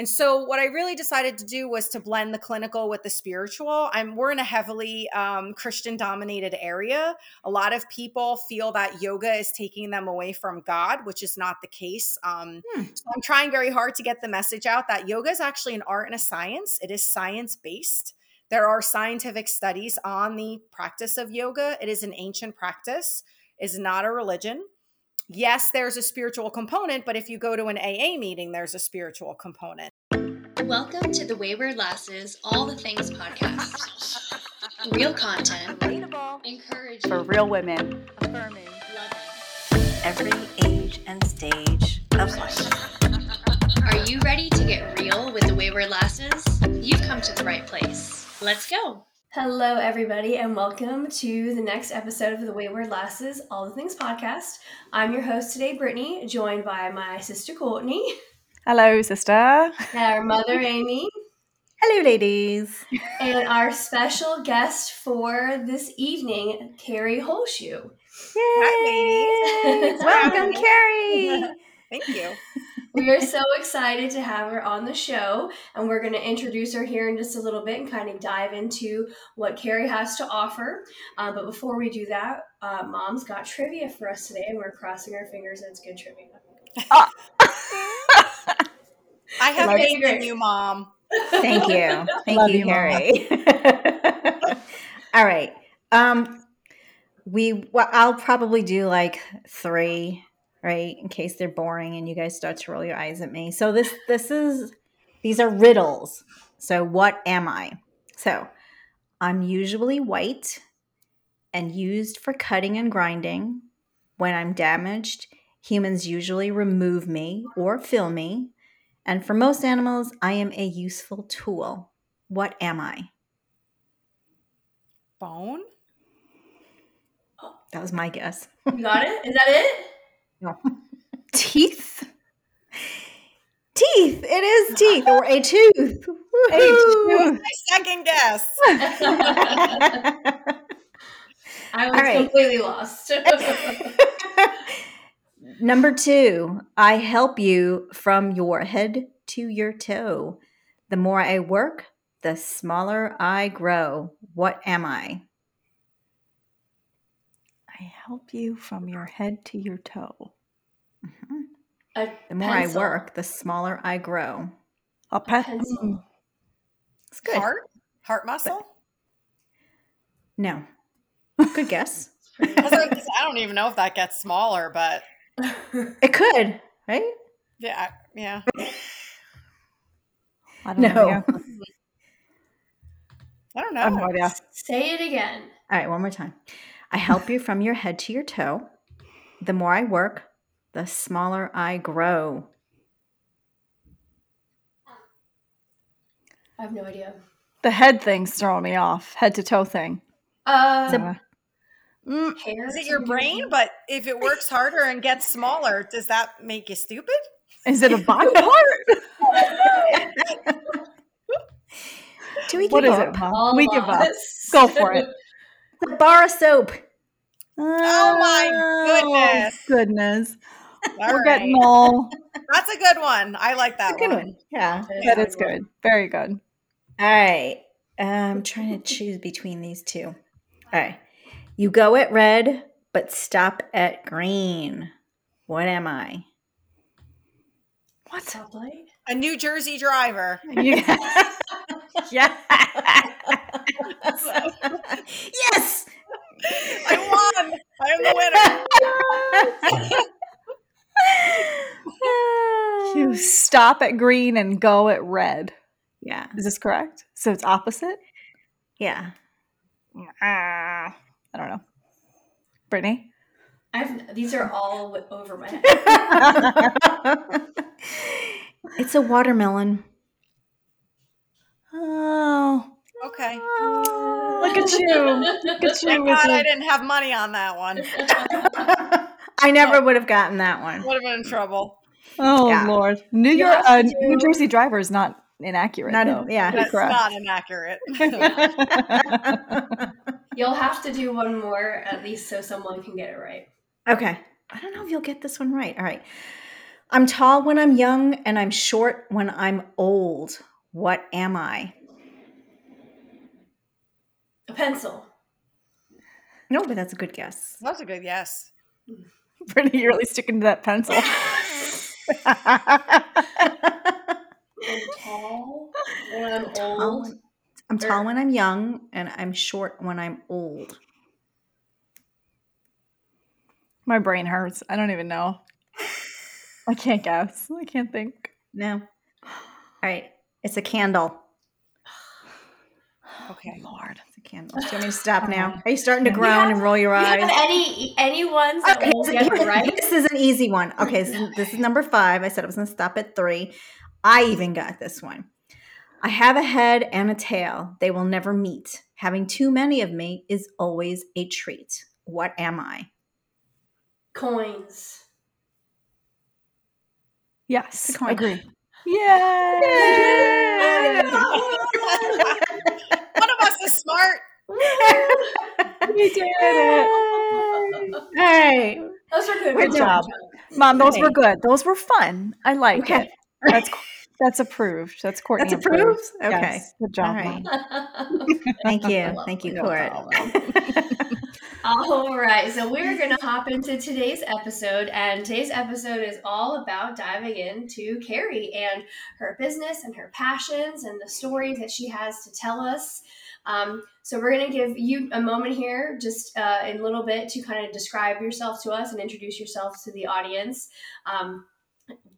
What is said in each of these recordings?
And so, what I really decided to do was to blend the clinical with the spiritual. I'm we're in a heavily um, Christian dominated area. A lot of people feel that yoga is taking them away from God, which is not the case. Um, hmm. So, I'm trying very hard to get the message out that yoga is actually an art and a science. It is science based. There are scientific studies on the practice of yoga. It is an ancient practice. Is not a religion yes, there's a spiritual component, but if you go to an AA meeting, there's a spiritual component. Welcome to the Wayward Lasses All the Things podcast. real content, relatable, encouraging, for real women, affirming, loving, every age and stage of life. Are you ready to get real with the Wayward Lasses? You've come to the right place. Let's go. Hello, everybody, and welcome to the next episode of the Wayward Lasses All the Things podcast. I'm your host today, Brittany, joined by my sister Courtney. Hello, sister. Our mother, Amy. Hello, ladies. And our special guest for this evening, Kerry Holzschuh. Yay! Hi, ladies. welcome, Kerry. Thank you we are so excited to have her on the show, and we're going to introduce her here in just a little bit and kind of dive into what Kerry has to offer. Uh, but before we do that, uh, Mom's got trivia for us today, and we're crossing our fingers that it's good trivia. Oh. I have faith in you, Mom. Thank you. Thank Love you, Kerry. All right. Um, we well, I'll probably do like three right? In case they're boring and you guys start to roll your eyes at me. So this this is these are riddles. So what am I? So I'm usually white and used for cutting and grinding. When I'm damaged, humans usually remove me or fill me. And for most animals, I am a useful tool. What am I? Bone? That was my guess. You got it? Is that it? No. teeth. Teeth. It is teeth or a tooth. A tooth. My second guess. I was right. completely lost. Number two, I help you from your head to your toe. The more I work, the smaller I grow. What am I? I help you from your head to your toe. Mm-hmm. The more pencil. I work, the smaller I grow. A, a pencil. It's good. Heart? Heart muscle? But, no. Good guess. I don't even know if that gets smaller, but it could, right? Yeah, yeah. I don't no. know. I don't know. Say it again. All right, one more time. I help you from your head to your toe. The more I work, the smaller I grow. I have no idea. The head thing's throwing me off. Head to toe thing. Uh, mm, is it your brain? But if it works harder and gets smaller, does that make you stupid? Is it a body part? Do we give is up? it, Mom? We give up. Go for it. The bar of soap. Oh my goodness. Oh, goodness. All We're right. getting all. That's a good one. I like that good one. one. Yeah. That is good. Very good. All right. I'm trying to choose between these two. All right. You go at red, but stop at green. What am I? What's Stoplight? A New Jersey driver. Yeah. yes. yes. I won. I am the winner. you stop at green and go at red. Yeah. Is this correct? So it's opposite? Yeah. Ah, I don't know. Brittany? I've these are all over my head. it's a watermelon. Oh. Okay. Oh, look at you. Look at you. Thank God I didn't have money on that one. I never would have gotten that one. Would have been in trouble. Oh yeah. Lord, New York, uh, New Jersey driver is not inaccurate. Not though. yeah, that's correct. not inaccurate. You'll have to do one more at least so someone can get it right. Okay. I don't know if you'll get this one right. All right. I'm tall when I'm young and I'm short when I'm old. What am I? A pencil. No, but that's a good guess. That's a good guess. Brittany, you're really sticking to that pencil. I'm tall when I'm Tall old. when- I'm tall when I'm young and I'm short when I'm old. My brain hurts. I don't even know. I can't guess. I can't think. No. All right. It's a candle. Okay. Lord. It's a candle. Do you want me to stop now? Are you starting to groan Yeah. and roll your Do you eyes? have any any ones that Okay, won't so get here- right? this is an easy one. Oh okay, so this is number five. I said I was going to stop at three. I even got this one. I have a head and a tail. They will never meet. Having too many of me is always a treat. What am I? Coins. Yes. Good point. Agree. Yay! One of us is smart. we did it. All right. Those are good. Good job. Mom, those were good. Those were fun. I like Okay. it. That's that's approved. That's Courtney That's approved? Okay. Yes. Good job, All right. Mom. Thank you. Thank you, no Court. All right, so we're going to hop into today's episode, and today's episode is all about diving into Kerry and her business and her passions and the stories that she has to tell us. Um, so we're going to give you a moment here, just uh, in a little bit, to kind of describe yourself to us and introduce yourself to the audience. Um,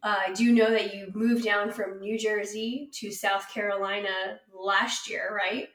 uh, I do know that you moved down from New Jersey to South Carolina last year, right?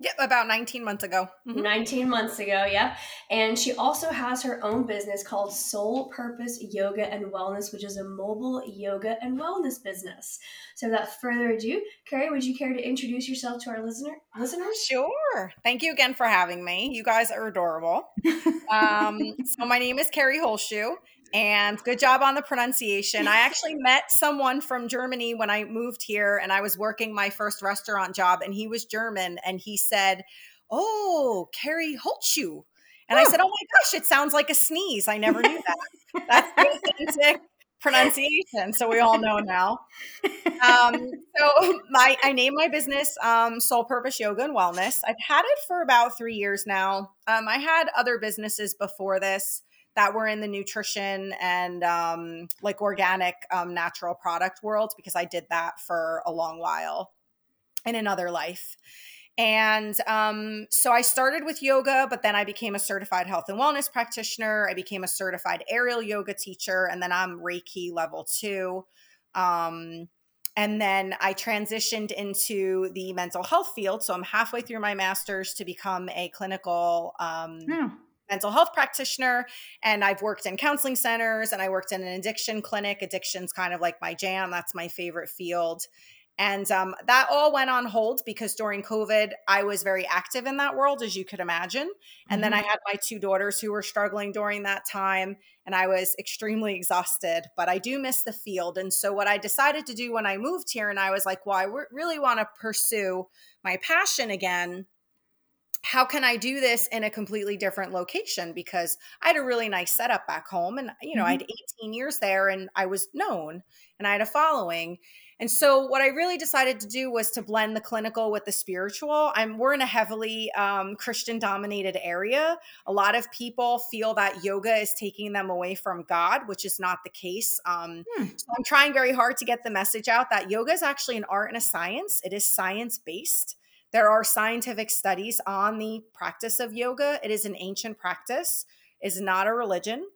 Yeah, about 19 months ago. Mhm. 19 months ago, yeah. And she also has her own business called Soul Purpose Yoga and Wellness, which is a mobile yoga and wellness business. So without further ado, Kerry, would you care to introduce yourself to our listener listeners? Sure. Thank you again for having me. You guys are adorable. Um, so my name is Kerry Holzschuh, and good job on the pronunciation. I actually met someone from Germany when I moved here, and I was working my first restaurant job, and he was German, and he said, "Oh, Kerry Holzschuh," and I said, "Oh my gosh, it sounds like a sneeze. I never knew that. That's the authentic pronunciation." So we all know now. Um, so my I named my business um, Soul Purpose Yoga and Wellness. I've had it for about three years now. Um, I had other businesses before this that were in the nutrition and um, like organic um, natural product world because I did that for a long while in another life. And um, so I started with yoga, but then I became a certified health and wellness practitioner. I became a certified aerial yoga teacher, and then I'm Reiki level two. Um, and then I transitioned into the mental health field. So I'm halfway through my master's to become a clinical um, Oh, mental health practitioner. And I've worked in counseling centers and I worked in an addiction clinic. Addiction's kind of like my jam, that's my favorite field. And um, that all went on hold because during COVID, I was very active in that world, as you could imagine. And then I had my two daughters who were struggling during that time, and I was extremely exhausted. But I do miss the field. And so, what I decided to do when I moved here, and I was like, well, I w- really want to pursue my passion again. How can I do this in a completely different location? Because I had a really nice setup back home, and you know, I had 18 years there, and I was known, and I had a following. And so, what I really decided to do was to blend the clinical with the spiritual. I'm we're in a heavily um, Christian dominated area. A lot of people feel that yoga is taking them away from God, which is not the case. Um, Hmm. So I'm trying very hard to get the message out that yoga is actually an art and a science. It is science based. There are scientific studies on the practice of yoga. It is an ancient practice. Is not a religion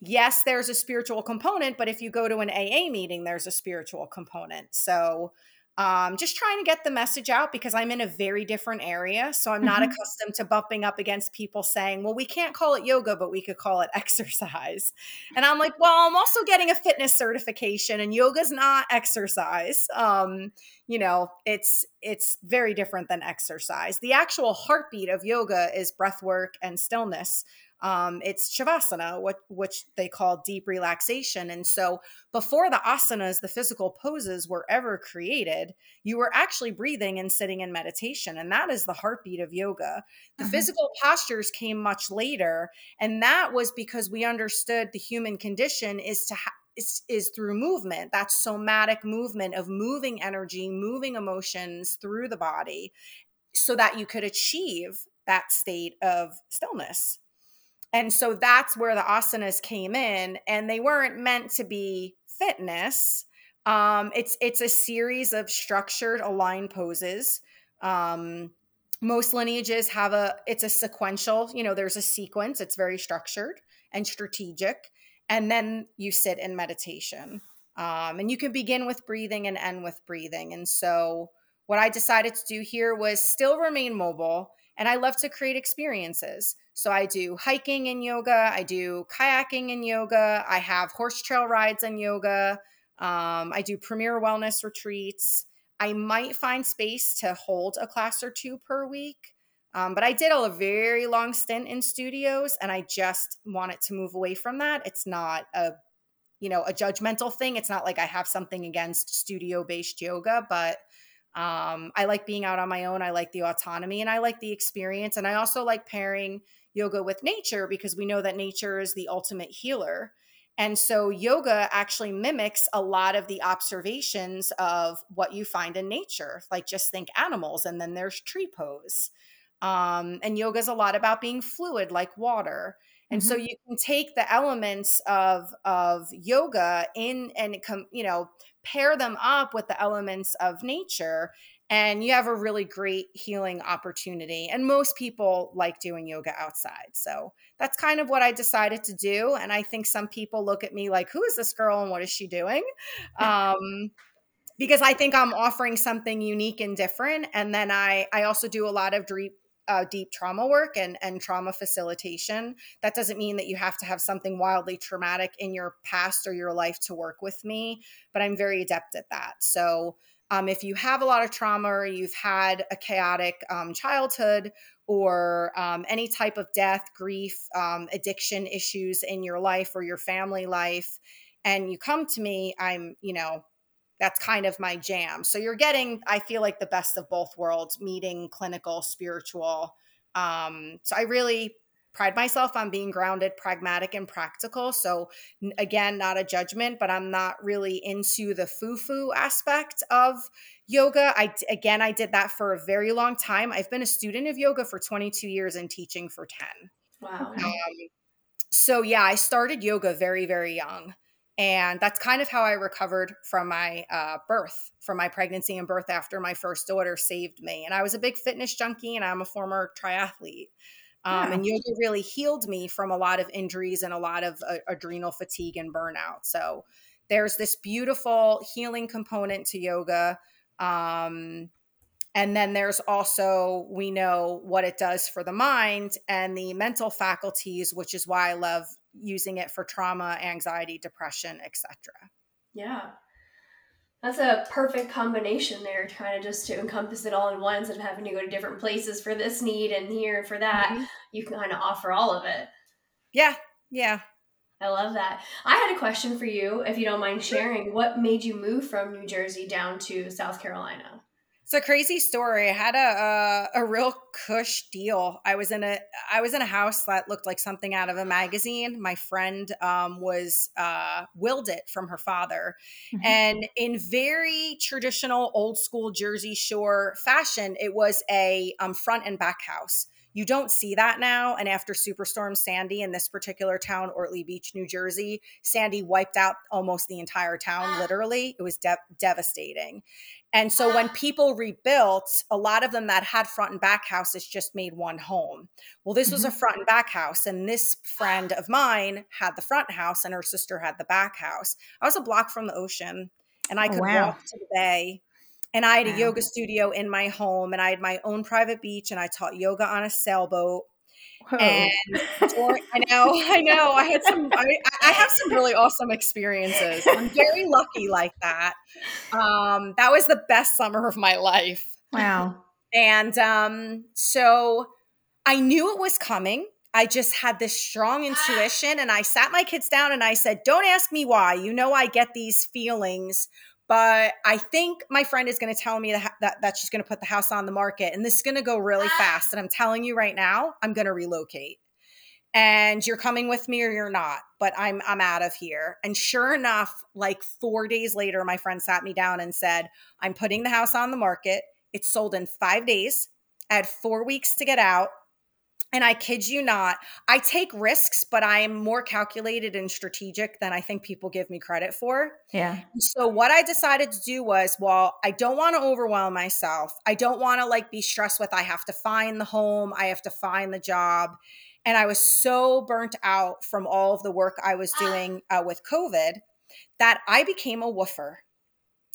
yes, there's a spiritual component, but if you go to an AA meeting, there's a spiritual component. So, um, just trying to get the message out because I'm in a very different area. So, I'm not Mhm. accustomed to bumping up against people saying, well, we can't call it yoga, but we could call it exercise. And I'm like, well, I'm also getting a fitness certification, and yoga's not exercise. Um, you know, it's it's very different than exercise. The actual heartbeat of yoga is breath work and stillness um, it's shavasana, what which they call deep relaxation. And so, before the asanas, the physical poses were ever created, you were actually breathing and sitting in meditation, and that is the heartbeat of yoga. The Mhm. physical postures came much later, and that was because we understood the human condition is to ha- is, is through movement. That somatic movement of moving energy, moving emotions through the body so that you could achieve that state of stillness. And so that's where the asanas came in, and they weren't meant to be fitness. Um, it's it's a series of structured aligned poses. Um, most lineages have a it's a sequential. You know, there's a sequence. It's very structured and strategic, and then you sit in meditation. Um, and you can begin with breathing and end with breathing. And so, what I decided to do here was still remain mobile, and I love to create experiences. So I do hiking in yoga, I do kayaking in yoga, I have horse trail rides in yoga, um, I do premier wellness retreats. I might find space to hold a class or two per week. Um, but I did a very long stint in studios and I just wanted to move away from that. It's not a you know a judgmental thing. It's not like I have something against studio based yoga, but um, I like being out on my own. I like the autonomy and I like the experience. And I also like pairing yoga with nature because we know that nature is the ultimate healer. And so yoga actually mimics a lot of the observations of what you find in nature. Like just think animals, and then there's tree pose. Um, and yoga is a lot about being fluid, like water. And mm-hmm. so you can take the elements of of yoga in and come, you know, pair them up with the elements of nature and you have a really great healing opportunity. And most people like doing yoga outside. So that's kind of what I decided to do. And I think some people look at me like, who is this girl and what is she doing? Um, because I think I'm offering something unique and different. And then I, I also do a lot of deep, uh, deep trauma work and, and trauma facilitation. That doesn't mean that you have to have something wildly traumatic in your past or your life to work with me, but I'm very adept at that. So um, if you have a lot of trauma or you've had a chaotic um, childhood or um, any type of death, grief, um, addiction issues in your life or your family life, and you come to me, I'm, you know, that's kind of my jam. So you're getting, I feel like the best of both worlds, meeting clinical, spiritual. Um, so I really pride myself on being grounded, pragmatic, and practical. So, again, not a judgment, but I'm not really into the foo foo aspect of yoga. I, again, I did that for a very long time. I've been a student of yoga for 22 years and teaching for 10. Wow. Um, so, yeah, I started yoga very, very young. And that's kind of how I recovered from my uh, birth, from my pregnancy and birth after my first daughter saved me. And I was a big fitness junkie and I'm a former triathlete. Um, yeah. And yoga really healed me from a lot of injuries and a lot of uh, adrenal fatigue and burnout. So there's this beautiful healing component to yoga. Um, and then there's also, we know what it does for the mind and the mental faculties, which is why I love using it for trauma, anxiety, depression, etc. Yeah. That's a perfect combination there, kind of just to encompass it all in one instead of having to go to different places for this need and here for that. Mm-hmm. You can kind of offer all of it. Yeah, yeah. I love that. I had a question for you, if you don't mind sharing. What made you move from New Jersey down to South Carolina? It's a crazy story. I had a, a, a real cush deal. I was in a I was in a house that looked like something out of a magazine. My friend um, was uh, willed it from her father, mm-hmm. and in very traditional old school Jersey Shore fashion, it was a um, front and back house. You don't see that now. And after Superstorm Sandy in this particular town, Ortley Beach, New Jersey, Sandy wiped out almost the entire town, ah. literally. It was de- devastating. And so when ah. people rebuilt, a lot of them that had front and back houses just made one home. Well, this was a mm-hmm. front and back house. And this friend of ah. mine had the front house and her sister had the back house. I was a block from the ocean and I oh, could oh, wow. walk to the bay and I had a wow. yoga studio in my home and I had my own private beach and I taught yoga on a sailboat. Whoa. And I know, I know, I had some, I, I, have some really awesome experiences. I'm very lucky like that. Um, that was the best summer of my life. Wow. And um, so I knew it was coming. I just had this strong intuition and I sat my kids down and I said, Don't ask me why. You know, I get these feelings but I think my friend is going to tell me that, that, that she's going to put the house on the market and this is going to go really ah. fast. And I'm telling you right now, I'm going to relocate. and you're coming with me or you're not but i'm i'm out of here and sure enough like 4 days later my friend sat me down and said i'm putting the house on the market it's sold in 5 days i had 4 weeks to get out and I kid you not, I take risks, but I am more calculated and strategic than I think people give me credit for. Yeah. So what I decided to do was, well, I don't want to overwhelm myself. I don't want to like be stressed with I have to find the home, I have to find the job. And I was so burnt out from all of the work I was doing uh, with COVID that I became a WWOOFer.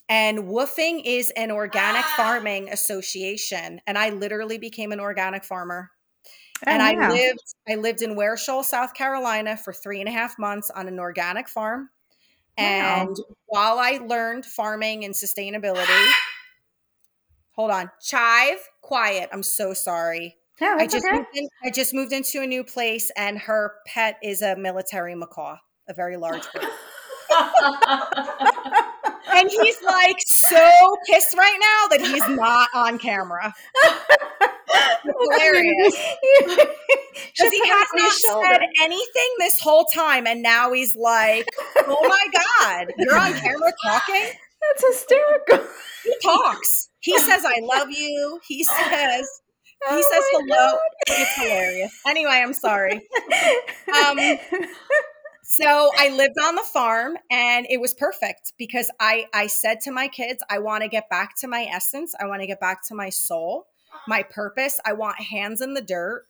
And WWOOFing is an organic farming association. And I literally became an organic farmer. Oh, and I wow. lived I lived in Ware Shoal, South Carolina for three and a half months on an organic farm. Wow. And while I learned farming and sustainability, hold on, chive, quiet. I'm so sorry. No, I just okay. moved in, I just moved into a new place, and her pet is a military macaw, a very large one. and he's like so pissed right now that he's not on camera. It's hilarious. Because he has not said anything this whole time, and now he's like, "Oh my god, you're on camera talking." That's hysterical. He talks. He says, "I love you." He says, "He Oh says my hello." It's hilarious. Anyway, I'm sorry. Um, So I lived on the farm, and it was perfect because I I said to my kids, "I want to get back to my essence. I want to get back to my soul, my purpose. I want hands in the dirt."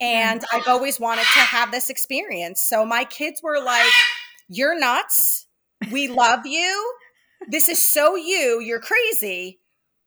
Mm-hmm. And I've always wanted to have this experience. So my kids were like, You're nuts. We love you. This is so you. You're crazy,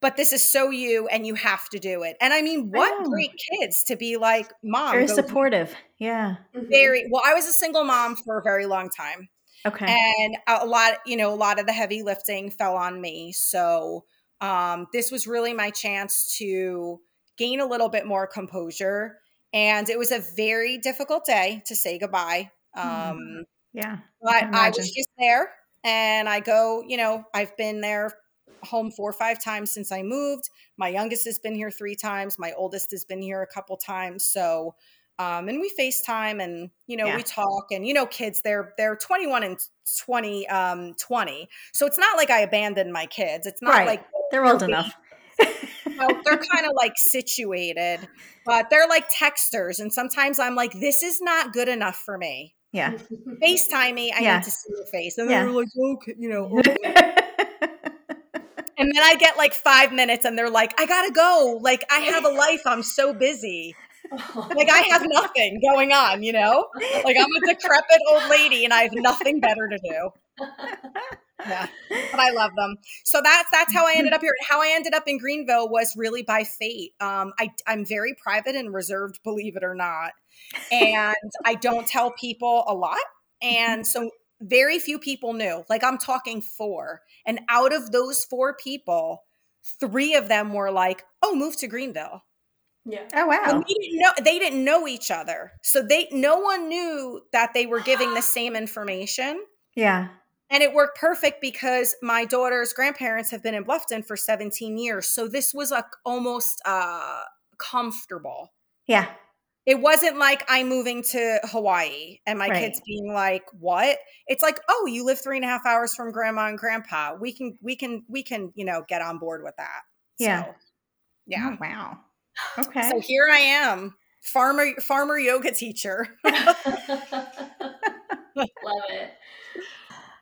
but this is so you, and you have to do it. And I mean, what know. great kids to be like, Mom, Very go do supportive. Yeah. Mm-hmm. very well. I was a single mom for a very long time Okay. and a lot you know a lot of the heavy lifting fell on me so um this was really my chance to gain a little bit more composure and it was a very difficult day to say goodbye um yeah. but can i was just there and i go you know i've been there home four or five times since i moved my youngest has been here three times my oldest has been here a couple times so um, and we FaceTime and you know Yeah. we talk and you know kids they're they're 21 and 20 um 20 so it's not like I abandoned my kids it's not Right. like They're old they're enough. you know, they're kind of like situated but they're like texters and sometimes I'm like this is not good enough for me yeah. FaceTime me I Yeah. need to see your face and Yeah. they're like okay you know okay. and then I get like 5 minutes and they're like I got to go like I have a life I'm so busy like I have nothing going on, you know? Like I'm a decrepit old lady and I have nothing better to do. Yeah. But I love them. So that's that's how I ended up here. How I ended up in Greenville was really by fate. Um I I'm very private and reserved, believe it or not. And I don't tell people a lot. And so very few people knew. Like I'm talking four. And out of those four people, three of them were like, "Oh, move to Greenville." Yeah. oh wow. And we didn't know they didn't know each other. So they no one knew that they were giving the same information. Yeah. And it worked perfect because my daughter's grandparents have been in Bluffton for 17 years. So this was like almost uh comfortable. Yeah. It wasn't like I'm moving to Hawaii and my Right. kids being like, what? It's like, oh, you live three and a half hours from grandma and grandpa. We can, we can, we can, you know, get on board with that. Yeah. So, yeah. Oh, wow. Okay. So here I am, farmer farmer yoga teacher. Love it.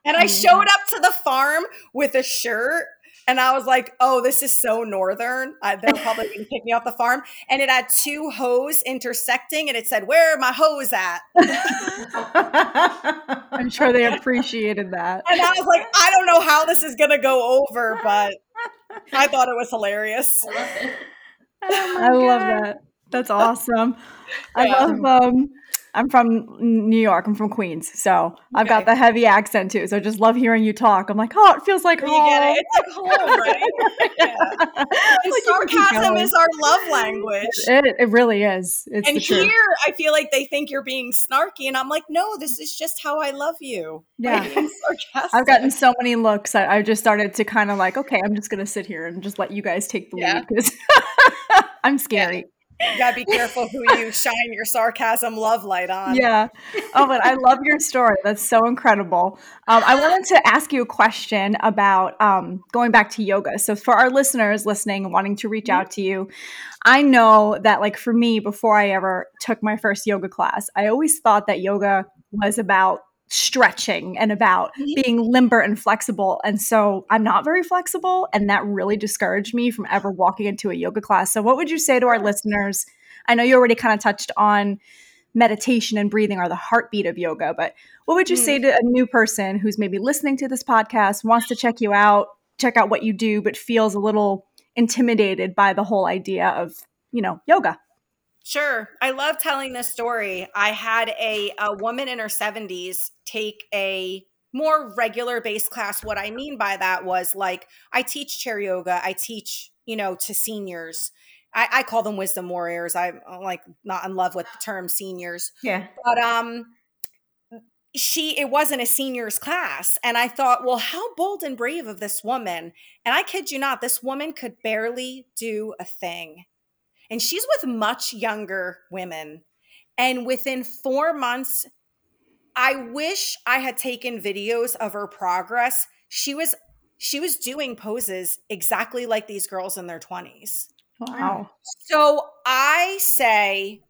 And I showed up to the farm with a shirt and I was like, oh, this is so northern. I, they're probably going to pick me off the farm. And it had two hoes intersecting and it said, where are my hoes at? I'm sure they appreciated that. And I was like, I don't know how this is going to go over, but I thought it was hilarious. I love. Oh I love that. That's awesome. I love um I'm from New York. I'm from Queens. So I've got the heavy accent too. So I just love hearing you talk. I'm like, oh, it feels like home. You get it? It's like home, right? Yeah. And Like, you can keep sarcasm is our love language. It, it really is. It's and the truth. here I feel like they think you're being snarky, and I'm like, no, this is just how I love you. Yeah. I've gotten so many looks that I just started to kind of like, okay, I'm just gonna sit here and just let you guys take the Yeah. lead because I'm scary. You gotta be careful who you shine your sarcasm love light on. Yeah. Oh, but I love your story. That's so incredible. Um, I wanted to ask you a question about um, going back to yoga. So, for our listeners listening and wanting to reach mm-hmm. out to you, I know that, like, for me, before I ever took my first yoga class, I always thought that yoga was about stretching and about mm-hmm. being limber and flexible. And so I'm not very flexible. And that really discouraged me from ever walking into a yoga class. So, what would you say to our listeners? I know you already kind of touched on meditation and breathing are the heartbeat of yoga, but what would you mm-hmm. say to a new person who's maybe listening to this podcast, wants to check you out, check out what you do, but feels a little intimidated by the whole idea of, you know, yoga? Sure. I love telling this story. I had a, a woman in her 70s take a more regular base class. What I mean by that was like, I teach chair yoga, I teach, you know, to seniors. I, I call them wisdom warriors. I'm like not in love with the term seniors. Yeah. But um she it wasn't a seniors class and i thought well how bold and brave of this woman and i kid you not this woman could barely do a thing and she's with much younger women. And within four months, I wish I had taken videos of her progress. She was she was doing poses exactly like these girls in their 20s. Wow. So I say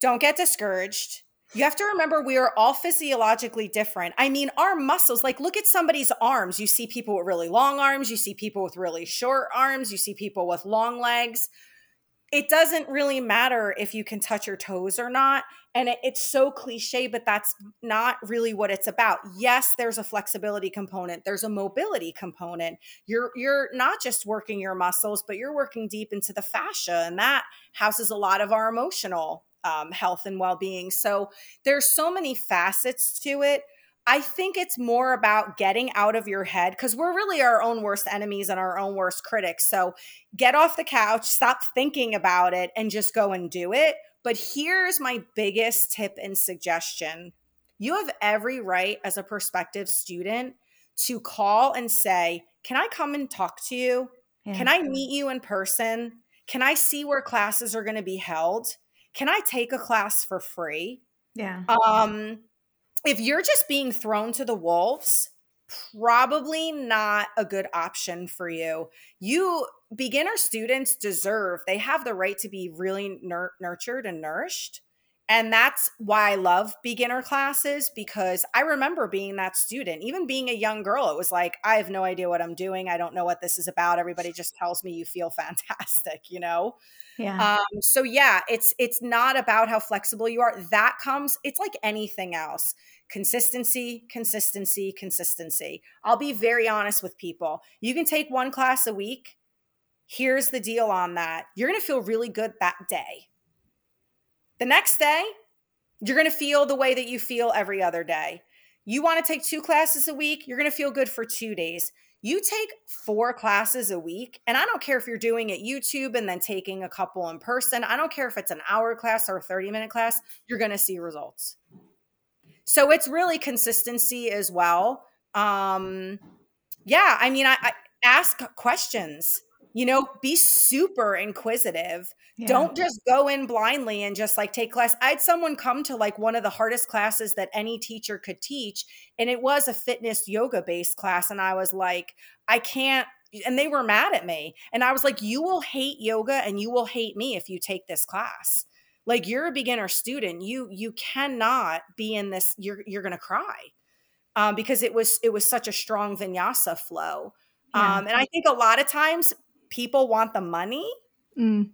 don't get discouraged. You have to remember we are all physiologically different. I mean, our muscles, like look at somebody's arms. You see people with really long arms, you see people with really short arms, you see people with long legs it doesn't really matter if you can touch your toes or not and it, it's so cliche but that's not really what it's about. Yes there's a flexibility component there's a mobility component. You're you're not just working your muscles but you're working deep into the fascia and that houses a lot of our emotional um, health and well-being. So there's so many facets to it I think it's more about getting out of your head because we're really our own worst enemies and our own worst critics. So get off the couch, stop thinking about it, and just go and do it. But here's my biggest tip and suggestion you have every right as a prospective student to call and say, Can I come and talk to you? Yeah. Can I meet you in person? Can I see where classes are going to be held? Can I take a class for free? Yeah. Um, if you're just being thrown to the wolves, probably not a good option for you. You beginner students deserve, they have the right to be really nur- nurtured and nourished. And that's why I love beginner classes because I remember being that student, even being a young girl. It was like, I have no idea what I'm doing. I don't know what this is about. Everybody just tells me you feel fantastic, you know? Yeah. Um, so yeah, it's it's not about how flexible you are. That comes, it's like anything else. Consistency, consistency, consistency. I'll be very honest with people. You can take one class a week. Here's the deal on that. You're going to feel really good that day. The next day, you're going to feel the way that you feel every other day. You want to take two classes a week, you're going to feel good for two days. You take four classes a week, and I don't care if you're doing it YouTube and then taking a couple in person. I don't care if it's an hour class or a 30 minute class, you're going to see results. So it's really consistency as well. Um, yeah, I mean, I, I ask questions you know be super inquisitive. Yeah. don't just go in blindly and just like take class. I had someone come to like one of the hardest classes that any teacher could teach and it was a fitness yoga based class and i was like i can't and they were mad at me and i was like you will hate yoga and you will hate me if you take this class. Like you're a beginner student. You you cannot be in this you're you're gonna cry. Um, because it was it was such a strong vinyasa flow. Yeah. um, and i think a lot of times people want the money. Mm.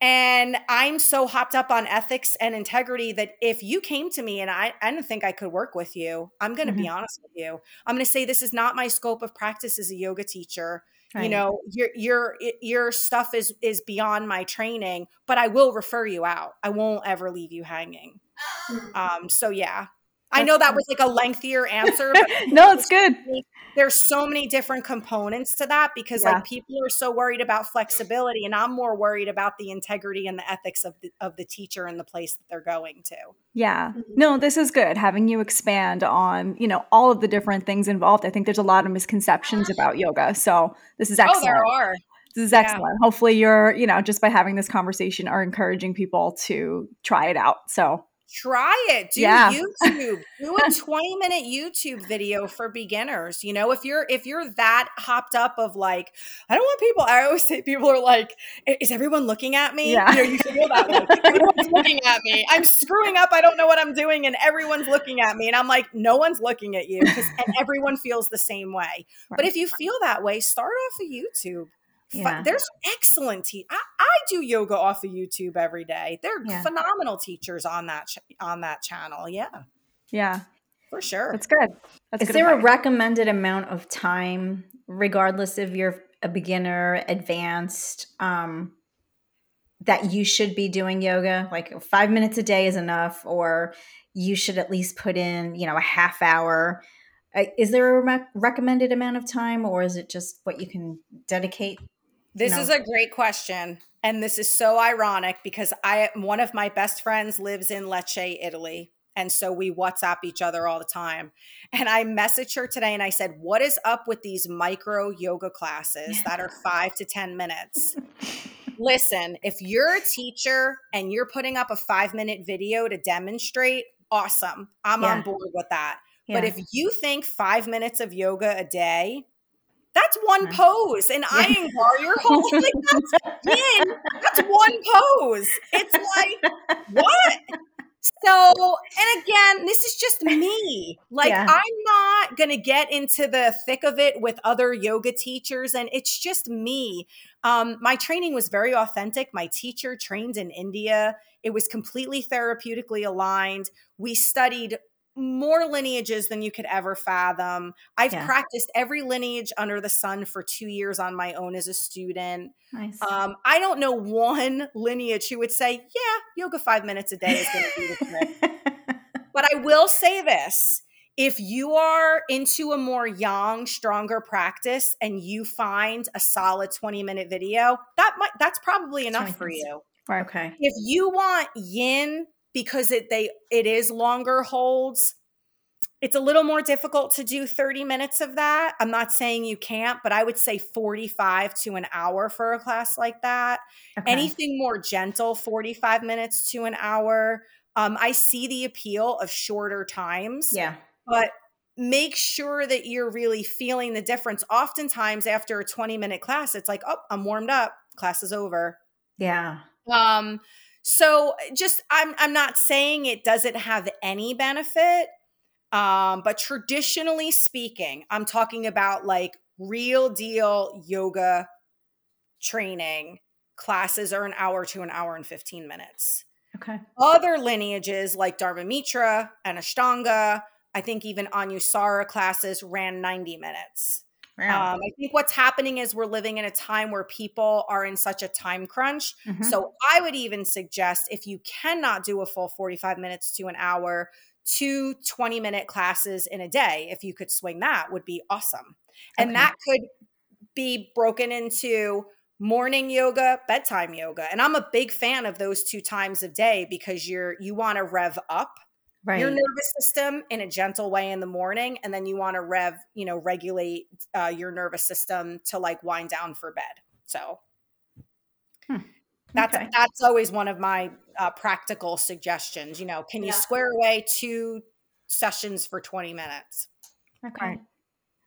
And I'm so hopped up on ethics and integrity that if you came to me and I, I didn't think I could work with you, I'm going to mm-hmm. be honest with you. I'm going to say this is not my scope of practice as a yoga teacher. Right. You know, your your your stuff is is beyond my training, but I will refer you out. I won't ever leave you hanging. Um, so yeah, I know that was like a lengthier answer. But no, it's good. There's so many different components to that because yeah. like people are so worried about flexibility, and I'm more worried about the integrity and the ethics of the of the teacher and the place that they're going to. Yeah. Mm-hmm. No, this is good. Having you expand on, you know, all of the different things involved. I think there's a lot of misconceptions about yoga. So this is excellent. Oh, there are. this is excellent. Yeah. Hopefully, you're, you know, just by having this conversation, are encouraging people to try it out. So try it do yeah. youtube do a 20 minute youtube video for beginners you know if you're if you're that hopped up of like i don't want people i always say people are like is everyone looking at me yeah. you know you feel that way everyone's looking at me i'm screwing up i don't know what i'm doing and everyone's looking at me and i'm like no one's looking at you and everyone feels the same way right. but if you feel that way start off a youtube yeah. There's excellent te- I, I, do yoga off of YouTube every day. They're yeah. phenomenal teachers on that ch- on that channel. Yeah. Yeah. For sure. That's good. That's Is good there advice. a recommended amount of time regardless if you're a beginner, advanced um that you should be doing yoga? Like 5 minutes a day is enough or you should at least put in, you know, a half hour uh, is there a re- recommended amount of time or is it just what you can dedicate this is a great question. And this is so ironic because I one of my best friends lives in Lecce, Italy. And so we WhatsApp each other all the time. And I messaged her today and I said, What is up with these micro yoga classes that are five to 10 minutes? Listen, if you're a teacher and you're putting up a five minute video to demonstrate, awesome. I'm yeah. on board with that. Yeah. But if you think five minutes of yoga a day that's one pose. And I bar your whole like that's yin. That's one pose. It's like, what? So, and again, this is just me. Like, yeah. I'm not going to get into the thick of it with other yoga teachers, and it's just me. Um, my training was very authentic. My teacher trained in India. It was completely therapeutically aligned. We studied more lineages than you could ever fathom. I've yeah. practiced every lineage under the sun for two years on my own as a student. Nice. Um, I don't know one lineage who would say, "Yeah, yoga five minutes a day is going to be the trick." but I will say this: if you are into a more yang, stronger practice, and you find a solid twenty-minute video, that might that's probably enough for you. Okay. If you want yin because it they it is longer holds it's a little more difficult to do 30 minutes of that. I'm not saying you can't, but I would say 45 to an hour for a class like that. Okay. Anything more gentle, 45 minutes to an hour. Um, I see the appeal of shorter times. Yeah. But make sure that you're really feeling the difference. Oftentimes, after a 20 minute class, it's like, oh, I'm warmed up, class is over. Yeah. Um, so just I'm I'm not saying it doesn't have any benefit. Um, but traditionally speaking, I'm talking about like real deal yoga training classes are an hour to an hour and 15 minutes. Okay. Other lineages like Dharma Mitra and Ashtanga, I think even Anusara classes ran 90 minutes. Um, I think what's happening is we're living in a time where people are in such a time crunch. Mm-hmm. So I would even suggest if you cannot do a full 45 minutes to an hour, two 20 minute classes in a day, if you could swing that, would be awesome. And okay. that could be broken into morning yoga, bedtime yoga. And I'm a big fan of those two times of day because you're you want to rev up right. your nervous system in a gentle way in the morning and then you want to rev you know regulate uh, your nervous system to like wind down for bed so hmm. that's okay. that's always one of my uh, practical suggestions you know can you yeah. square away two sessions for 20 minutes okay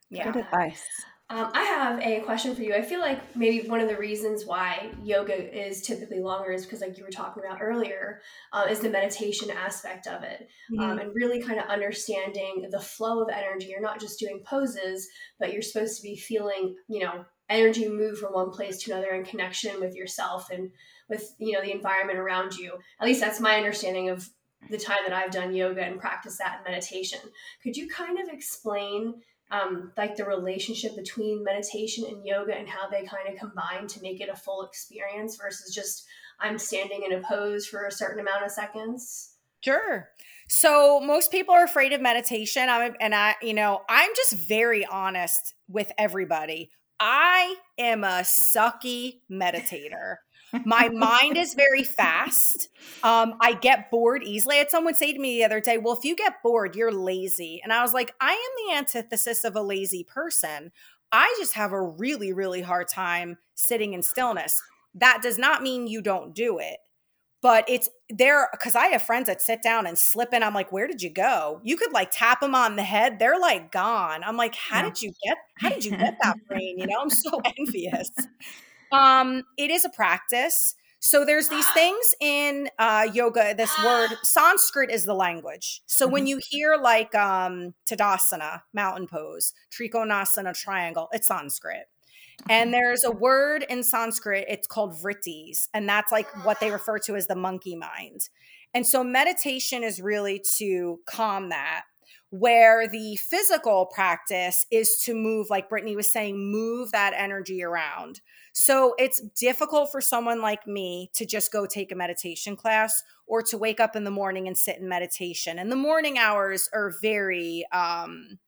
yeah good advice um, I have a question for you. I feel like maybe one of the reasons why yoga is typically longer is because, like you were talking about earlier, uh, is the meditation aspect of it, um, mm-hmm. um, and really kind of understanding the flow of energy. You're not just doing poses, but you're supposed to be feeling, you know, energy move from one place to another in connection with yourself and with you know the environment around you. At least that's my understanding of the time that I've done yoga and practiced that in meditation. Could you kind of explain? Um, like the relationship between meditation and yoga and how they kind of combine to make it a full experience versus just I'm standing in a pose for a certain amount of seconds? Sure. So most people are afraid of meditation. I'm, and I, you know, I'm just very honest with everybody. I am a sucky meditator. My mind is very fast. Um, I get bored easily. I had someone say to me the other day, Well, if you get bored, you're lazy. And I was like, I am the antithesis of a lazy person. I just have a really, really hard time sitting in stillness. That does not mean you don't do it, but it's there because I have friends that sit down and slip in. I'm like, where did you go? You could like tap them on the head. They're like gone. I'm like, how yeah. did you get, how did you get that brain? You know, I'm so envious. Um, it is a practice. So there's these things in uh, yoga. This word Sanskrit is the language. So mm-hmm. when you hear like um, Tadasana, mountain pose, Trikonasana, triangle, it's Sanskrit. And there's a word in Sanskrit, it's called vrittis, and that's like what they refer to as the monkey mind. And so meditation is really to calm that where the physical practice is to move, like Brittany was saying, move that energy around. So it's difficult for someone like me to just go take a meditation class or to wake up in the morning and sit in meditation. And the morning hours are very, um,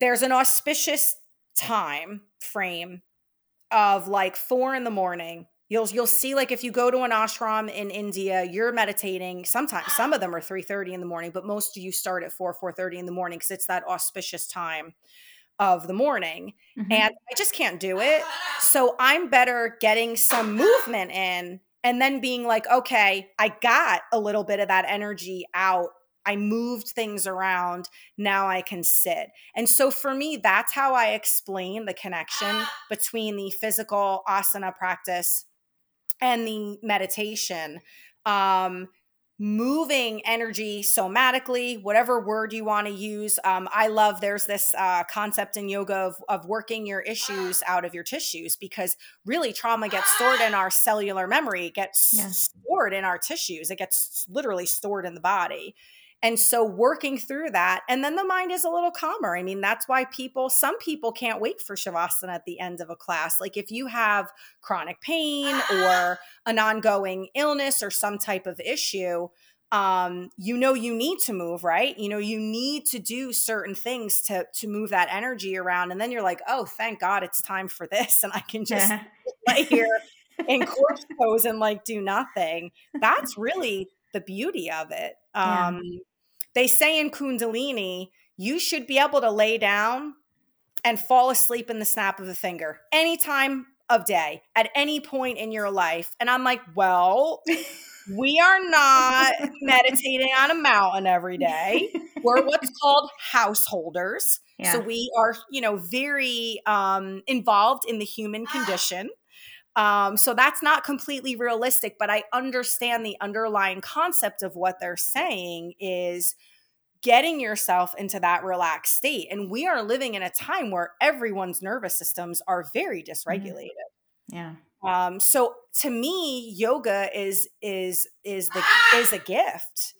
there's an auspicious time frame of like four in the morning You'll you'll see like if you go to an ashram in India, you're meditating. Sometimes some of them are 3:30 in the morning, but most of you start at 4 4:30 in the morning because it's that auspicious time of the morning. Mm-hmm. And I just can't do it. So I'm better getting some movement in and then being like, okay, I got a little bit of that energy out I moved things around. Now I can sit. And so for me, that's how I explain the connection between the physical asana practice and the meditation um moving energy somatically whatever word you want to use um, i love there's this uh, concept in yoga of, of working your issues out of your tissues because really trauma gets stored in our cellular memory it gets yeah. stored in our tissues it gets literally stored in the body and so working through that, and then the mind is a little calmer. I mean, that's why people, some people can't wait for Shavasana at the end of a class. Like if you have chronic pain or an ongoing illness or some type of issue, um, you know you need to move, right? You know, you need to do certain things to to move that energy around. And then you're like, oh, thank God it's time for this. And I can just yeah. lay here in corpse pose and like do nothing. That's really the beauty of it. Um, yeah they say in Kundalini, you should be able to lay down and fall asleep in the snap of a finger any time of day at any point in your life. And I'm like, well, we are not meditating on a mountain every day. We're what's called householders. Yeah. So we are, you know, very um, involved in the human condition. Um, so that's not completely realistic, but I understand the underlying concept of what they're saying is getting yourself into that relaxed state. And we are living in a time where everyone's nervous systems are very mm-hmm. dysregulated. Yeah. Um, so to me, yoga is is is the is a gift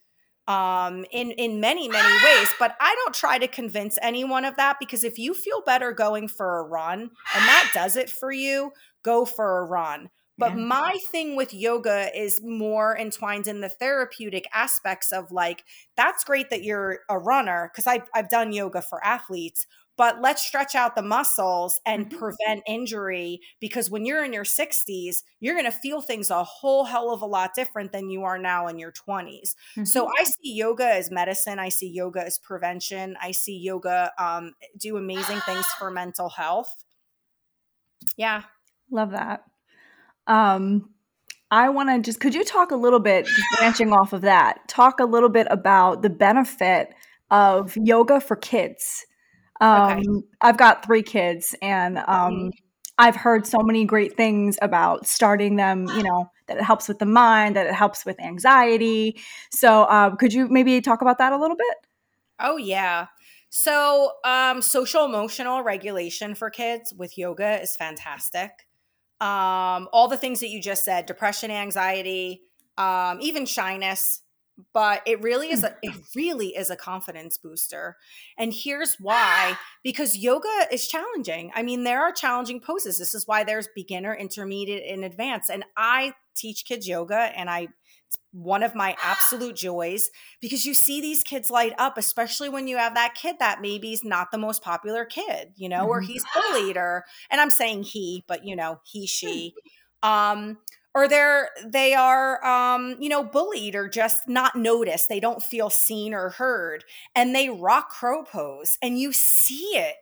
um, in in many many ways. But I don't try to convince anyone of that because if you feel better going for a run and that does it for you, go for a run. But yeah. my thing with yoga is more entwined in the therapeutic aspects of like, that's great that you're a runner, because I've, I've done yoga for athletes, but let's stretch out the muscles and mm-hmm. prevent injury because when you're in your 60s, you're going to feel things a whole hell of a lot different than you are now in your 20s. Mm-hmm. So I see yoga as medicine. I see yoga as prevention. I see yoga um, do amazing things for mental health. Yeah. Love that. Um, I want to just, could you talk a little bit, branching off of that, talk a little bit about the benefit of yoga for kids? Um, okay. I've got three kids, and um, mm-hmm. I've heard so many great things about starting them, you know, that it helps with the mind, that it helps with anxiety. So, um, could you maybe talk about that a little bit? Oh, yeah. So, um, social emotional regulation for kids with yoga is fantastic um, all the things that you just said depression anxiety um, even shyness but it really is a it really is a confidence booster. And here's why because yoga is challenging. I mean there are challenging poses. This is why there's beginner intermediate and advanced. And i teach kids yoga and i it's one of my absolute joys because you see these kids light up, especially when you have that kid that maybe is not the most popular kid, you know, mm-hmm. or he's bullied or, and I'm saying he, but you know, he, she. Um, or they're they are um you know bullied or just not noticed. They don't feel seen or heard and they rock crow pose and you see it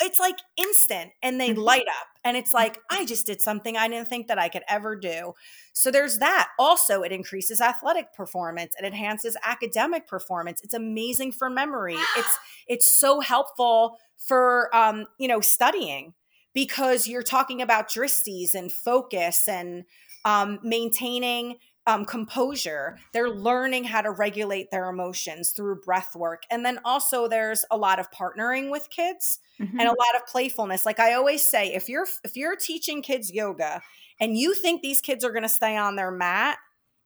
it's like instant and they mm-hmm. light up and it's like i just did something i didn't think that i could ever do. So there's that. Also it increases athletic performance it enhances academic performance it's amazing for memory it's it's so helpful for um you know studying because you're talking about drishtis and focus and um, maintaining um, composure. They're learning how to regulate their emotions through breath work. And then also there's a lot of partnering with kids mm-hmm. and a lot of playfulness. Like I always say, if you're if you're teaching kids yoga and you think these kids are going to stay on their mat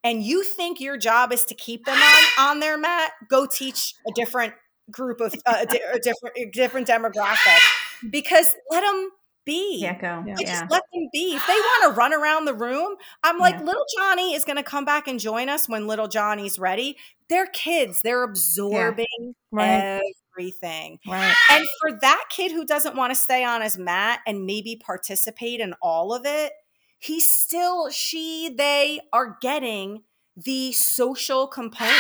and you think your job is to keep them on, on their mat, go teach a different group of uh, a, a different a different demographic because let them be. Yeah, go. Yeah. Just let them be. If they want to run around the room, I'm like, yeah. little Johnny is going to come back and join us when little Johnny's ready. They're kids. They're absorbing yeah. right. everything. Right. And for that kid who doesn't want to stay on his mat and maybe participate in all of it, he still, she, they are getting the social component.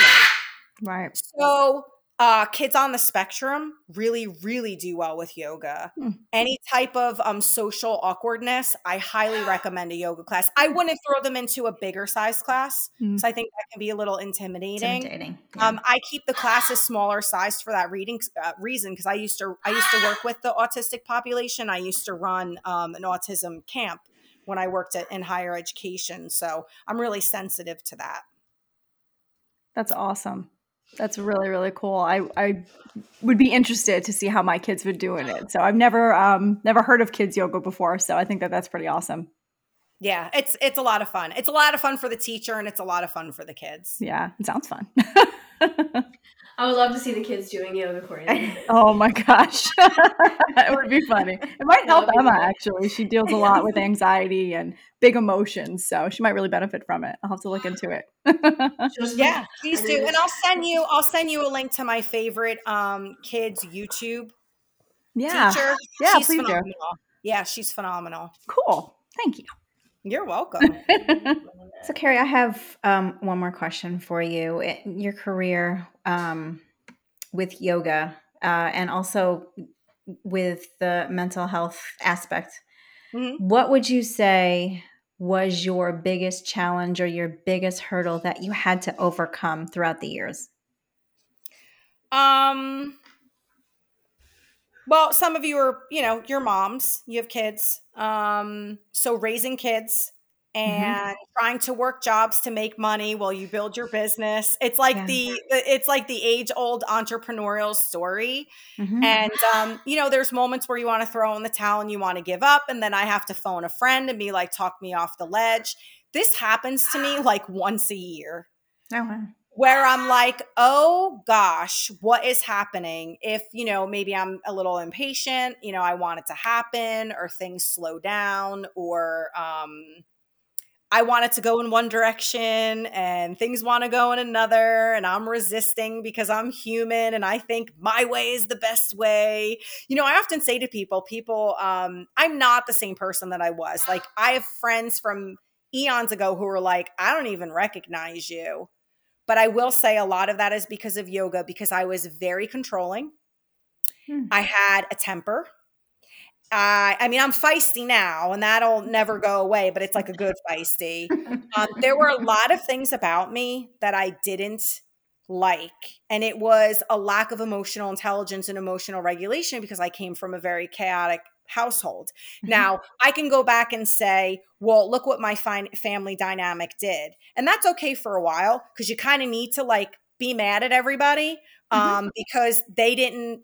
Right. So uh, kids on the spectrum really, really do well with yoga. Hmm. Any type of um, social awkwardness, I highly recommend a yoga class. I wouldn't throw them into a bigger size class because hmm. I think that can be a little intimidating. intimidating. Yeah. Um, I keep the classes smaller sized for that reading uh, reason because I used to I used to work with the autistic population. I used to run um, an autism camp when I worked at, in higher education, so I'm really sensitive to that. That's awesome. That's really really cool. I I would be interested to see how my kids would do in it. So I've never um never heard of kids yoga before, so I think that that's pretty awesome. Yeah, it's it's a lot of fun. It's a lot of fun for the teacher and it's a lot of fun for the kids. Yeah, it sounds fun. I would love to see the kids doing yoga choreography. oh my gosh. it would be funny. It might help Emma actually. She deals a lot with anxiety and big emotions, so she might really benefit from it. I'll have to look into it. yeah, please do. And I'll send you I'll send you a link to my favorite um kids YouTube yeah. teacher. Yeah, she's please phenomenal. do. Yeah, she's phenomenal. Cool. Thank you. You're welcome. So, Kerry, I have um, one more question for you. In your career um, with yoga uh, and also with the mental health aspect, mm-hmm. what would you say was your biggest challenge or your biggest hurdle that you had to overcome throughout the years? Um, well, some of you are, you know, your moms, you have kids. Um, so raising kids. And mm-hmm. trying to work jobs to make money while you build your business. It's like yeah. the it's like the age old entrepreneurial story. Mm-hmm. And um, you know, there's moments where you want to throw in the towel and you want to give up, and then I have to phone a friend and be like, talk me off the ledge. This happens to me like once a year. Oh, wow where I'm like, oh gosh, what is happening? If, you know, maybe I'm a little impatient, you know, I want it to happen or things slow down or um, I want it to go in one direction and things want to go in another and I'm resisting because I'm human and I think my way is the best way. You know, I often say to people, people, um, I'm not the same person that I was. Like I have friends from eons ago who were like, I don't even recognize you but I will say a lot of that is because of yoga, because I was very controlling. Hmm. I had a temper. I, I mean, I'm feisty now, and that'll never go away, but it's like a good feisty. Um, there were a lot of things about me that I didn't like, and it was a lack of emotional intelligence and emotional regulation because I came from a very chaotic household. Mm-hmm. Now, I can go back and say, well, look what my fine family dynamic did. And that's okay for a while because you kind of need to like be mad at everybody mm-hmm. um, mm-hmm. because they didn't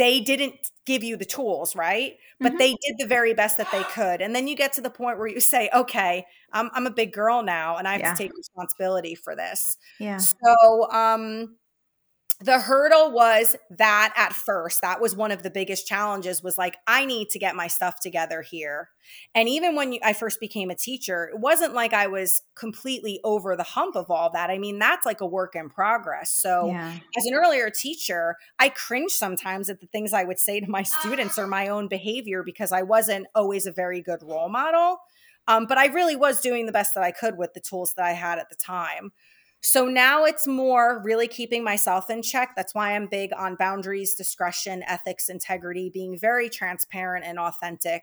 they didn't give you the tools, right? But mm-hmm. they did the very best that they could. And then you get to the point where you say, okay, I'm, I'm a big girl now and I have yeah. to take responsibility for this. Yeah. So, um, the hurdle was that at first that was one of the biggest challenges was like i need to get my stuff together here. And even when i first became a teacher it wasn't like i was completely over the hump of all that. I mean that's like a work in progress. So yeah. as an earlier teacher i cringe sometimes at the things i would say to my students or my own behavior because i wasn't always a very good role model. Um, but i really was doing the best that i could with the tools that i had at the time so now it's more really keeping myself in check. That's why I'm big on boundaries, discretion, ethics, integrity, being very transparent and authentic.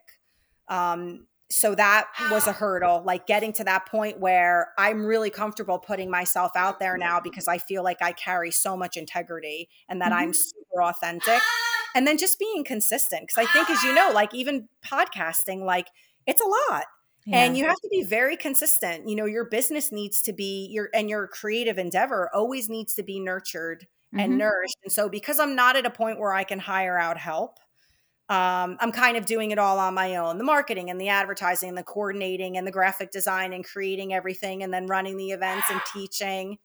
Um, so that was a hurdle, like getting to that point where I'm really comfortable putting myself out there now because I feel like I carry so much integrity and that mm-hmm. I'm super authentic. And then just being consistent. Cause I think, as you know, like even podcasting, like it's a lot. Yeah. And you have to be very consistent. You know, your business needs to be your and your creative endeavor always needs to be nurtured mm-hmm. and nourished. And so because I'm not at a point where I can hire out help, um, I'm kind of doing it all on my own. The marketing and the advertising and the coordinating and the graphic design and creating everything and then running the events and teaching.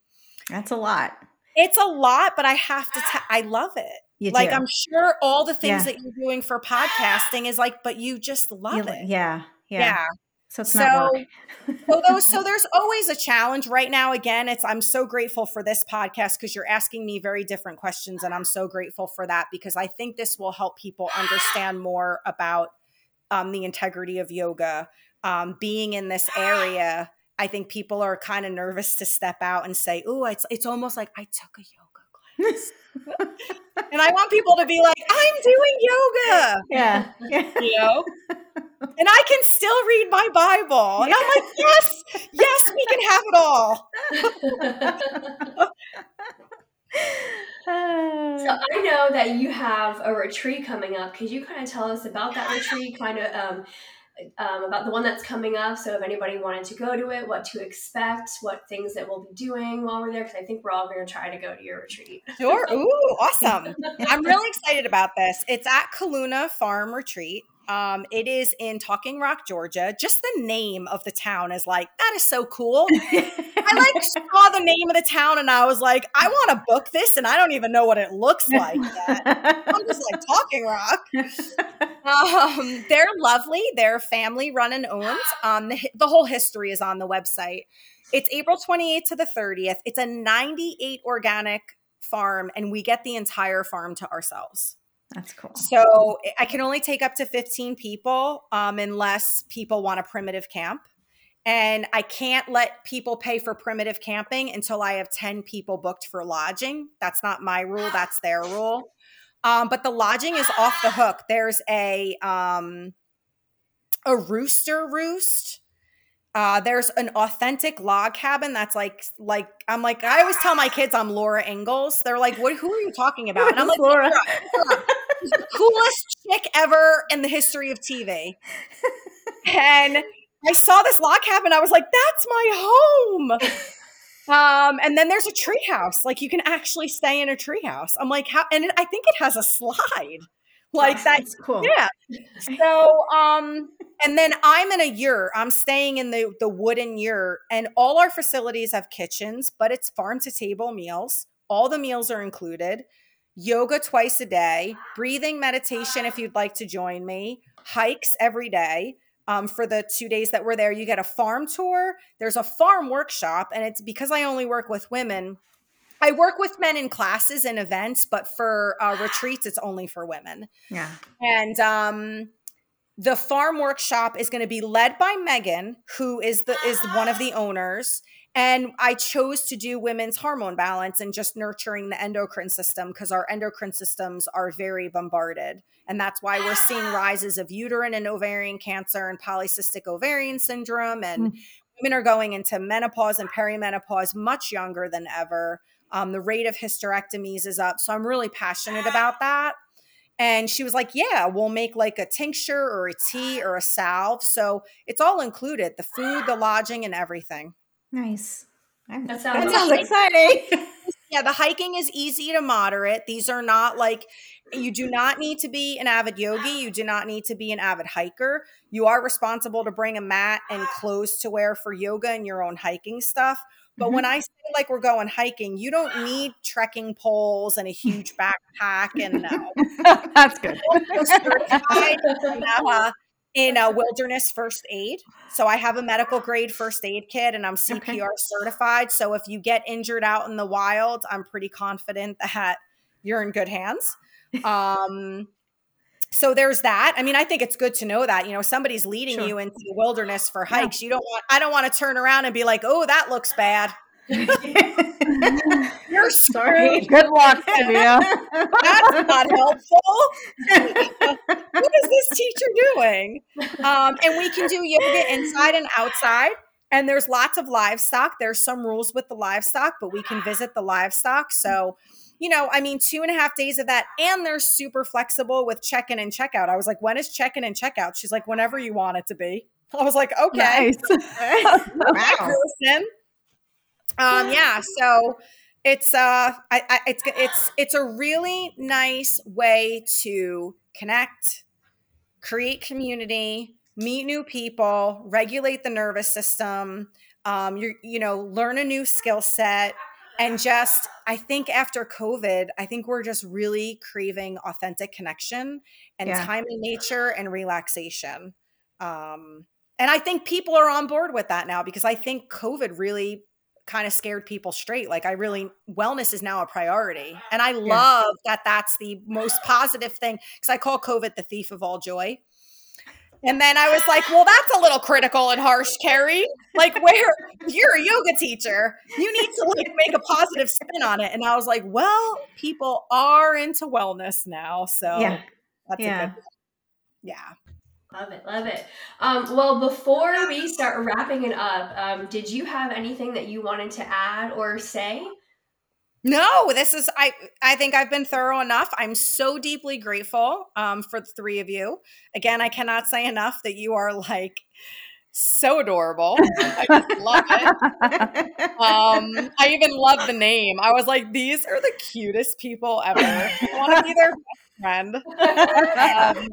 That's a lot. It's a lot, but I have to t- I love it. You like do. I'm sure all the things yeah. that you're doing for podcasting is like, but you just love you, it. Yeah. Yeah. Yeah. So it's not so, so those so there's always a challenge right now. Again, it's I'm so grateful for this podcast because you're asking me very different questions, and I'm so grateful for that because I think this will help people understand more about um, the integrity of yoga. Um, being in this area, I think people are kind of nervous to step out and say, "Oh, it's it's almost like I took a yoga class." And I want people to be like, I'm doing yoga. Yeah. You know? and I can still read my Bible. And I'm like, yes, yes, we can have it all. so I know that you have a retreat coming up. Could you kind of tell us about that retreat? Kind of um, um, about the one that's coming up. So if anybody wanted to go to it, what to expect, what things that we'll be doing while we're there, because I think we're all going to try to go to your retreat. Sure. Ooh, awesome. I'm really excited about this. It's at Kaluna Farm Retreat. Um, it is in Talking Rock, Georgia. Just the name of the town is like, that is so cool. I like saw the name of the town and I was like, I want to book this and I don't even know what it looks like yet. I'm just like Talking Rock. Um, they're lovely. They're family run and owned. Um, the, the whole history is on the website. It's April 28th to the 30th. It's a 98 organic farm and we get the entire farm to ourselves. That's cool. So I can only take up to 15 people um, unless people want a primitive camp. And I can't let people pay for primitive camping until I have 10 people booked for lodging. That's not my rule, that's their rule. Um, but the lodging is off the hook. There's a um, a rooster roost. Uh, there's an authentic log cabin that's like like I'm like I always tell my kids I'm Laura Ingalls. They're like, "What? Who are you talking about?" And I'm like, Laura. Laura coolest chick ever in the history of TV. And I saw this log cabin. I was like, that's my home. Um, and then there's a treehouse. Like you can actually stay in a treehouse. I'm like, how? And it, I think it has a slide. Like oh, that's cool. Yeah. So, um, and then I'm in a yurt. I'm staying in the the wooden yurt, and all our facilities have kitchens, but it's farm to table meals. All the meals are included yoga twice a day, breathing meditation if you'd like to join me, hikes every day. Um, for the two days that we're there, you get a farm tour. There's a farm workshop, and it's because I only work with women. I work with men in classes and events, but for uh, retreats, it's only for women. Yeah. And um, the farm workshop is going to be led by Megan, who is the is one of the owners, and I chose to do women's hormone balance and just nurturing the endocrine system because our endocrine systems are very bombarded. And that's why we're seeing rises of uterine and ovarian cancer and polycystic ovarian syndrome. And mm. women are going into menopause and perimenopause much younger than ever. Um, the rate of hysterectomies is up. So I'm really passionate about that. And she was like, Yeah, we'll make like a tincture or a tea or a salve. So it's all included the food, the lodging, and everything. Nice. That sounds, that sounds exciting. yeah, the hiking is easy to moderate. These are not like you do not need to be an avid yogi. You do not need to be an avid hiker. You are responsible to bring a mat and clothes to wear for yoga and your own hiking stuff. But mm-hmm. when I say like we're going hiking, you don't need trekking poles and a huge backpack and no. That's good. certified in a wilderness first aid. So I have a medical grade first aid kit and I'm CPR okay. certified. So if you get injured out in the wild, I'm pretty confident that you're in good hands. Um, so there's that. I mean, I think it's good to know that, you know, somebody's leading sure. you into the wilderness for hikes. Yeah. You don't want, I don't want to turn around and be like, oh, that looks bad. You're sorry. Good luck, Sylvia. That's not helpful. what is this teacher doing? Um, and we can do yoga inside and outside. And there's lots of livestock. There's some rules with the livestock, but we can visit the livestock. So, you know, I mean, two and a half days of that. And they're super flexible with check in and check out. I was like, when is check in and check out? She's like, whenever you want it to be. I was like, okay. Nice. wow. Um, yeah, so it's uh, I, I, it's it's it's a really nice way to connect, create community, meet new people, regulate the nervous system. Um, you you know, learn a new skill set, and just I think after COVID, I think we're just really craving authentic connection and yeah. time in nature and relaxation. Um, and I think people are on board with that now because I think COVID really kind of scared people straight. Like I really wellness is now a priority. And I love yeah. that that's the most positive thing cuz I call COVID the thief of all joy. And then I was like, well, that's a little critical and harsh, Kerry. Like, where you're a yoga teacher, you need to like make a positive spin on it. And I was like, well, people are into wellness now. So yeah. that's yeah. a good yeah. Love it, love it. Um, well, before we start wrapping it up, um, did you have anything that you wanted to add or say? No, this is I. I think I've been thorough enough. I'm so deeply grateful um, for the three of you. Again, I cannot say enough that you are like so adorable. I just love it. Um, I even love the name. I was like, these are the cutest people ever. I want to be their friend. Um,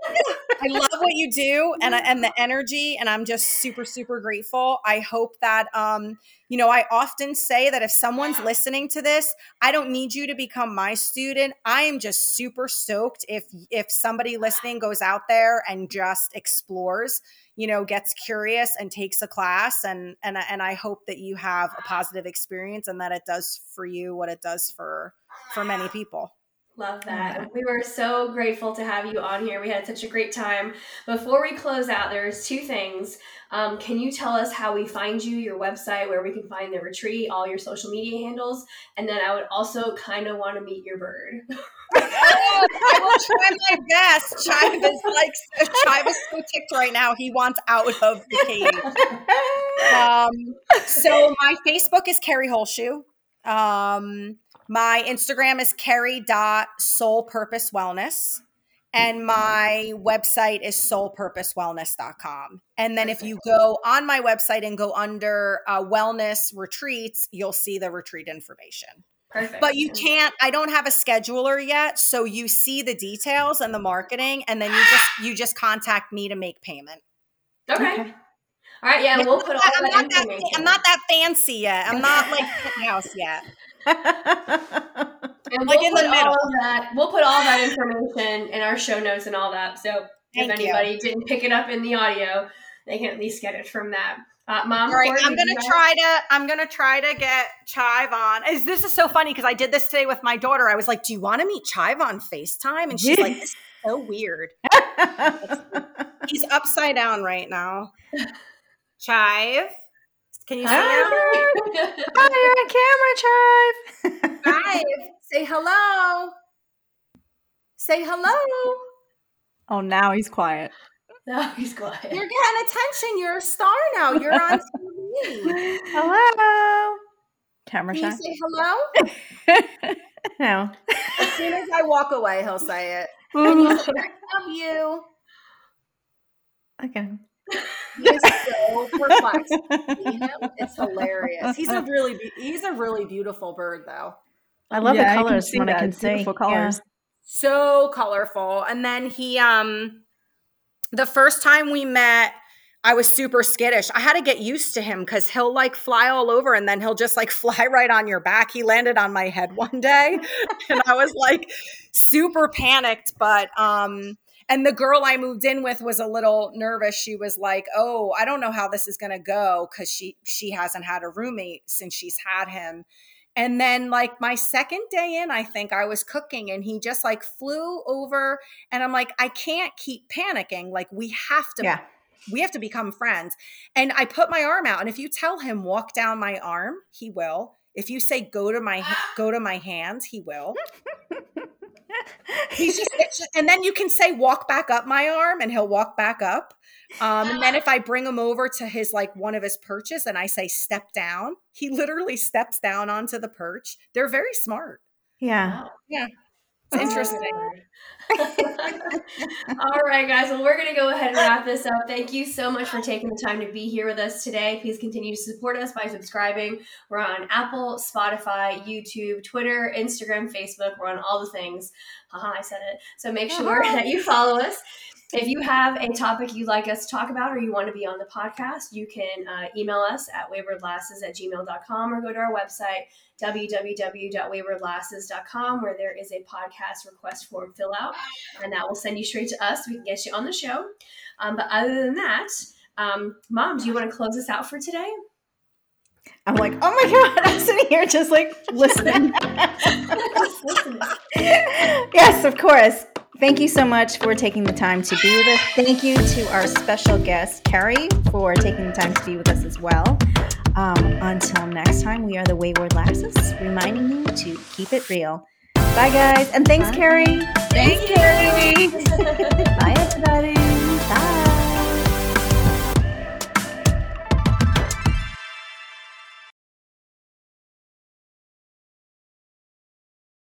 I love what you do and and the energy, and I'm just super super grateful. I hope that um, you know, I often say that if someone's listening to this, I don't need you to become my student. I am just super stoked if if somebody listening goes out there and just explores you know gets curious and takes a class and and and I hope that you have a positive experience and that it does for you what it does for for many people. Love that. We were so grateful to have you on here. We had such a great time. Before we close out, there's two things. Um, can you tell us how we find you, your website, where we can find the retreat, all your social media handles? And then I would also kind of want to meet your bird. oh, I will try my best. Chive is like Chive is so ticked right now. He wants out of the cage. Um, so my Facebook is Kerry Holzschuh. Um, my Instagram is kerry.soulpurposewellness. And my website is soulpurposewellness.com. And then if you go on my website and go under uh, wellness retreats, you'll see the retreat information. Perfect. But you can't, I don't have a scheduler yet. So you see the details and the marketing, and then you just you just contact me to make payment. Okay. okay. All right, yeah, we'll put all I'm that not that, I'm not that fancy yet. I'm not like house yet. and like we'll in the middle. that, we'll put all that information in our show notes and all that. So Thank if anybody you. didn't pick it up in the audio, they can at least get it from that. Uh, Mom, all right, I'm gonna try to. I'm gonna try to get Chive on. Is this is so funny because I did this today with my daughter. I was like, "Do you want to meet Chive on Facetime?" And she's like, "This is so weird." He's upside down right now. Chive. Can you see Hi. Hi, you're on camera, Chive. Chive, say hello. Say hello. Oh, now he's quiet. Now he's quiet. You're getting attention. You're a star now. You're on TV. hello. Camera Can you say hello? no. As soon as I walk away, he'll say it. And you say, I love you. Okay. He's so perplexed. It's hilarious. He's a really he's a really beautiful bird though. I love yeah, the colors from what I can see. Beautiful colors. Yeah. So colorful. And then he um the first time we met, I was super skittish. I had to get used to him because he'll like fly all over and then he'll just like fly right on your back. He landed on my head one day and I was like super panicked. But, um, and the girl I moved in with was a little nervous. She was like, "Oh, I don't know how this is going to go cuz she she hasn't had a roommate since she's had him." And then, like, my second day in, I think I was cooking and he just like flew over. And I'm like, I can't keep panicking. Like, we have to. Yeah we have to become friends. And I put my arm out. And if you tell him walk down my arm, he will. If you say go to my go to my hands, he will. He's just and then you can say walk back up my arm and he'll walk back up. Um, and then if I bring him over to his like one of his perches and I say step down, he literally steps down onto the perch. They're very smart. Yeah. Yeah. It's interesting. Oh, all right, guys. Well, we're going to go ahead and wrap this up. Thank you so much for taking the time to be here with us today. Please continue to support us by subscribing. We're on Apple, Spotify, YouTube, Twitter, Instagram, Facebook. We're on all the things. Haha, I said it. So make sure that you follow us. If you have a topic you'd like us to talk about or you want to be on the podcast, you can uh, email us at waywardlasses at gmail.com or go to our website, www.waywardlasses.com, where there is a podcast request form fill out, and that will send you straight to us. We can get you on the show. Um, but other than that, um, Mom, do you want to close us out for today? I'm like, oh my God, I'm sitting here just like listening. yes, of course. Thank you so much for taking the time to be with us. Thank you to our special guest, Kerry, for taking the time to be with us as well. Um, until next time, we are the Wayward Lasses, reminding you to keep it real. Bye, guys. And thanks, Bye. Kerry. Thanks, Kerry. Bye, everybody.